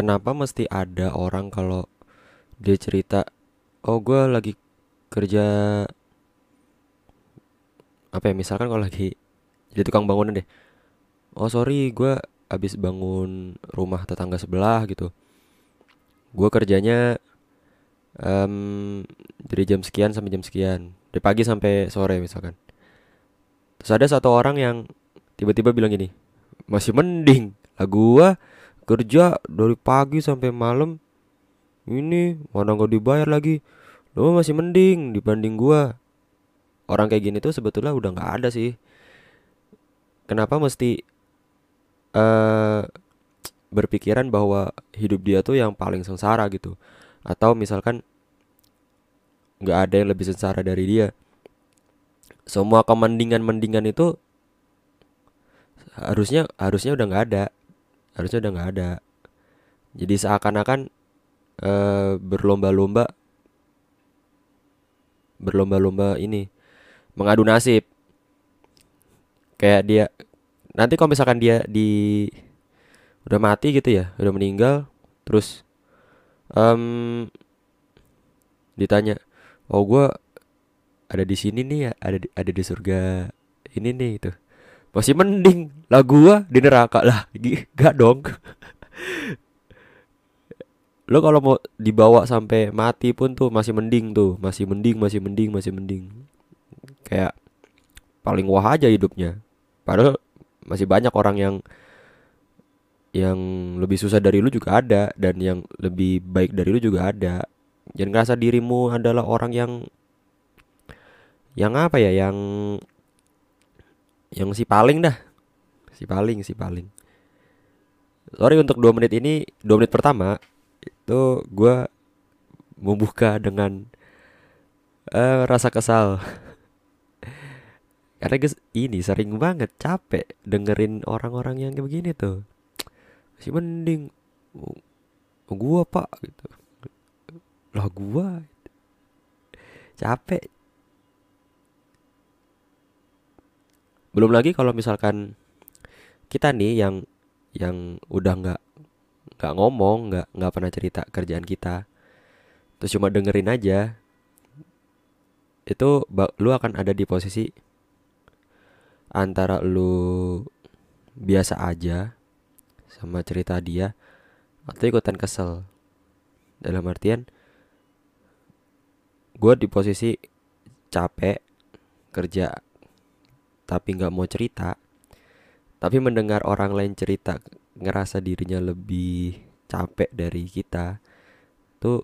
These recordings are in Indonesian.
kenapa mesti ada orang kalau dia cerita oh gue lagi kerja apa ya misalkan kalau lagi jadi tukang bangunan deh. Oh sorry gue habis bangun rumah tetangga sebelah gitu. Gue kerjanya um, dari jam sekian sampai jam sekian dari pagi sampai sore misalkan. Terus ada satu orang yang tiba-tiba bilang gini masih mending lah gue kerja dari pagi sampai malam. Ini mana nggak dibayar lagi? Lo masih mending dibanding gua. Orang kayak gini tuh sebetulnya udah nggak ada sih. Kenapa mesti uh, berpikiran bahwa hidup dia tuh yang paling sengsara gitu? Atau misalkan nggak ada yang lebih sengsara dari dia. Semua kemendingan-mendingan itu harusnya harusnya udah nggak ada harusnya udah nggak ada. Jadi seakan-akan uh, berlomba-lomba berlomba-lomba ini mengadu nasib. Kayak dia nanti kalau misalkan dia di udah mati gitu ya udah meninggal terus um, ditanya oh gue ada di sini nih ya ada di, ada di surga ini nih itu masih mending. Lah gua di neraka lah. Gak dong. Lo kalau mau dibawa sampai mati pun tuh masih mending tuh. Masih mending masih mending masih mending. Kayak paling wah aja hidupnya. Padahal masih banyak orang yang yang lebih susah dari lu juga ada. Dan yang lebih baik dari lu juga ada. Jangan ngerasa dirimu adalah orang yang yang apa ya yang yang si paling dah. Si paling si paling. Sorry untuk dua menit ini dua menit pertama itu gue membuka dengan uh, rasa kesal. Karena guys ini sering banget capek dengerin orang-orang yang kayak begini tuh. Masih mending oh, gua pak gitu. Lah gua? Capek belum lagi kalau misalkan kita nih yang yang udah nggak nggak ngomong nggak nggak pernah cerita kerjaan kita terus cuma dengerin aja itu lu akan ada di posisi antara lu biasa aja sama cerita dia atau ikutan kesel. Dalam artian gue di posisi capek kerja tapi nggak mau cerita. Tapi mendengar orang lain cerita ngerasa dirinya lebih capek dari kita tuh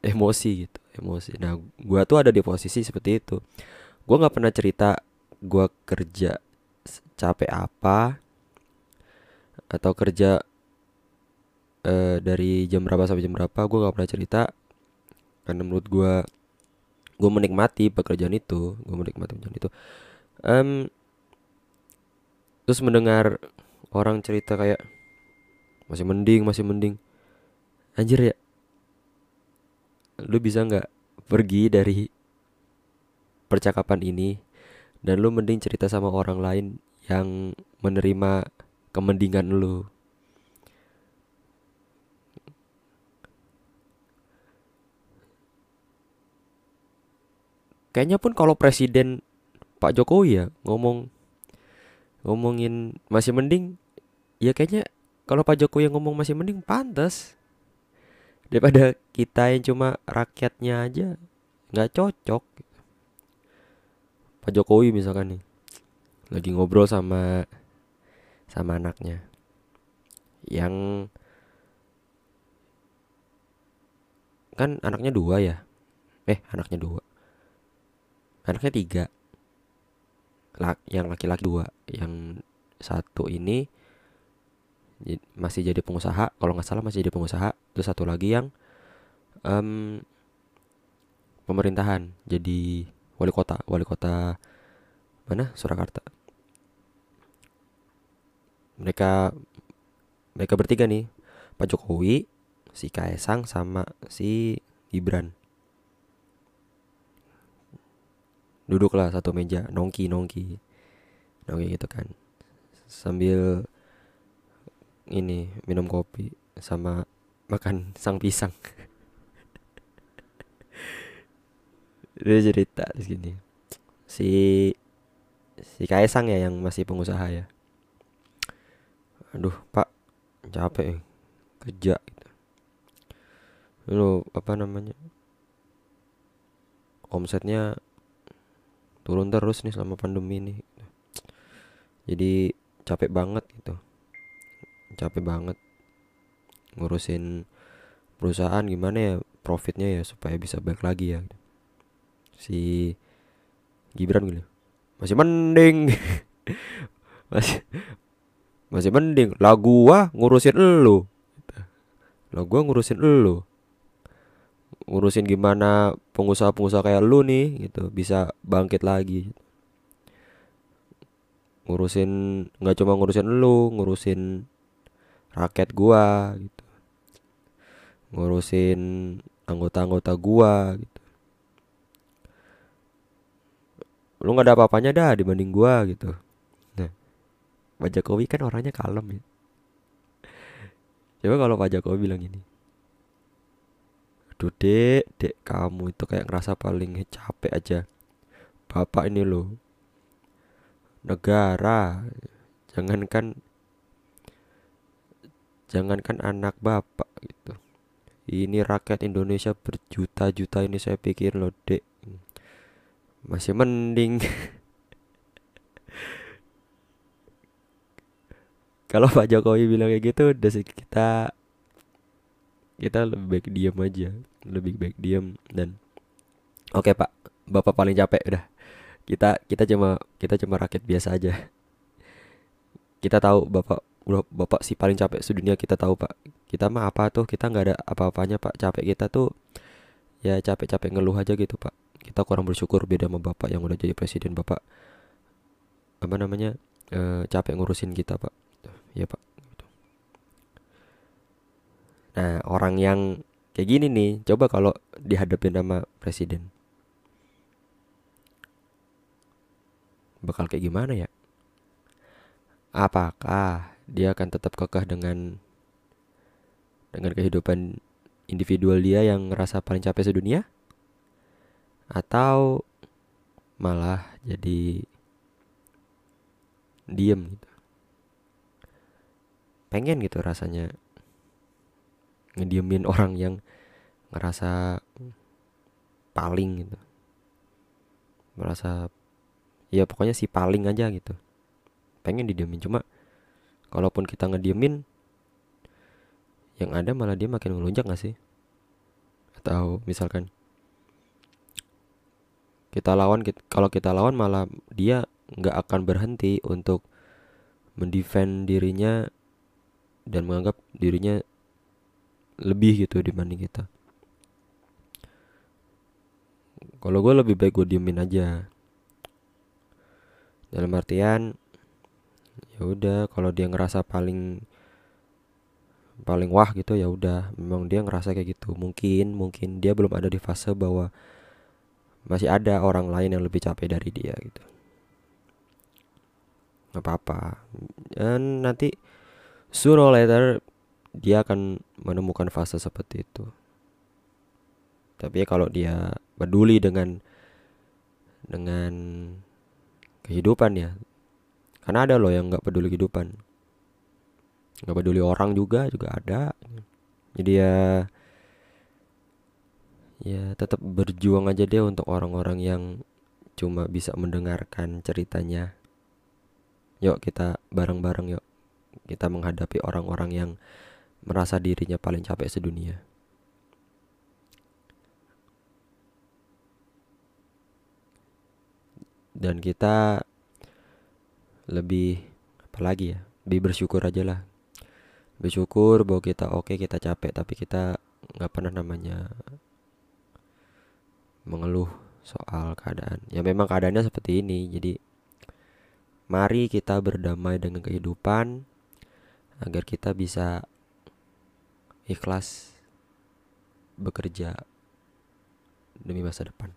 emosi gitu emosi. Nah gue tuh ada di posisi seperti itu. Gue nggak pernah cerita gue kerja capek apa atau kerja uh, dari jam berapa sampai jam berapa gue nggak pernah cerita. Karena menurut gue gue menikmati pekerjaan itu gue menikmati pekerjaan itu um, terus mendengar orang cerita kayak masih mending masih mending. Anjir ya. Lu bisa nggak pergi dari percakapan ini dan lu mending cerita sama orang lain yang menerima kemendingan lu? Kayaknya pun kalau presiden Pak Jokowi ya ngomong ngomongin masih mending ya kayaknya kalau Pak Jokowi yang ngomong masih mending pantas. Daripada kita yang cuma rakyatnya aja nggak cocok. Pak Jokowi misalkan nih lagi ngobrol sama sama anaknya yang kan anaknya dua ya? Eh anaknya dua. Anaknya tiga yang laki-laki dua. Yang satu ini masih jadi pengusaha kalau nggak salah masih jadi pengusaha. Terus satu lagi yang um, pemerintahan jadi wali kota. Wali kota mana? Surakarta. Mereka mereka bertiga nih. Pak Jokowi si Kaisang sama si Gibran duduklah satu meja nongki nongki. Nongki gitu kan. Sambil ini minum kopi sama makan sang pisang. Dia cerita di sini. Si si Kaisang ya yang masih pengusaha ya. Aduh pak capek kerja gitu. lu apa namanya omsetnya turun terus nih selama pandemi ini. Jadi capek banget gitu. Capek banget ngurusin perusahaan gimana ya profitnya ya supaya bisa balik lagi ya. Si Gibran gitu. Masih mending. Masih masih mending. Lah gua ngurusin elu. Lah gua ngurusin elu ngurusin gimana pengusaha-pengusaha kayak lu nih gitu. Bisa bangkit lagi. Ngurusin nggak cuma ngurusin lu ngurusin rakyat gua gitu. Ngurusin anggota-anggota gua gitu. Lu nggak ada apa-apanya dah dibanding gua gitu. Nah Pak Jokowi kan orangnya kalem ya. Coba kalau Pak Jokowi bilang gini aduh dek dek kamu itu kayak ngerasa paling capek aja. Bapak ini loh. Negara. Jangankan jangankan anak bapak gitu. Ini rakyat Indonesia berjuta-juta ini saya pikir loh dek masih mending. Kalau Pak Jokowi bilang kayak gitu udah kita kita lebih baik diam aja lebih baik diam dan oke Pak Bapak paling capek udah. Kita kita cuma kita cuma rakyat biasa aja. Kita tahu Bapak Bapak si paling capek sedunia kita tahu Pak. Kita mah apa tuh? Kita nggak ada apa-apanya Pak. Capek kita tuh ya capek-capek ngeluh aja gitu Pak. Kita kurang bersyukur beda sama bapak yang udah jadi presiden bapak. Apa namanya? E, capek ngurusin kita pak. Ya pak. Nah orang yang kayak gini nih coba kalau dihadapin sama presiden. Bakal kayak gimana ya? Apakah dia akan tetap kekeh dengan dengan kehidupan individual dia yang ngerasa paling capek sedunia? Atau malah jadi diem gitu? Pengen gitu rasanya ngediemin orang yang ngerasa paling gitu. Merasa ya pokoknya si paling aja gitu. Pengen didiemin cuma kalaupun kita ngediemin yang ada malah dia makin ngelunjak gak sih? Atau misalkan kita lawan kalau kita lawan malah dia nggak akan berhenti untuk mendefend dirinya dan menganggap dirinya lebih gitu dibanding kita. Kalau gue lebih baik gue diemin aja. Dalam artian ya udah kalau dia ngerasa paling paling wah gitu ya udah. Memang dia ngerasa kayak gitu. Mungkin mungkin dia belum ada di fase bahwa masih ada orang lain yang lebih capek dari dia gitu. Nggak apa-apa. Dan nanti sooner or later dia akan menemukan fase seperti itu. Tapi ya kalau dia peduli dengan dengan kehidupan ya karena ada loh yang nggak peduli kehidupan. Nggak peduli orang juga juga ada. Jadi ya ya tetap berjuang aja deh untuk orang-orang yang cuma bisa mendengarkan ceritanya. Yuk kita bareng-bareng yuk. Kita menghadapi orang-orang yang merasa dirinya paling capek sedunia dan kita lebih apalagi ya lebih bersyukur aja lah bersyukur bahwa kita oke okay, kita capek tapi kita nggak pernah namanya mengeluh soal keadaan. Ya memang keadaannya seperti ini. Jadi mari kita berdamai dengan kehidupan agar kita bisa ikhlas bekerja demi masa depan.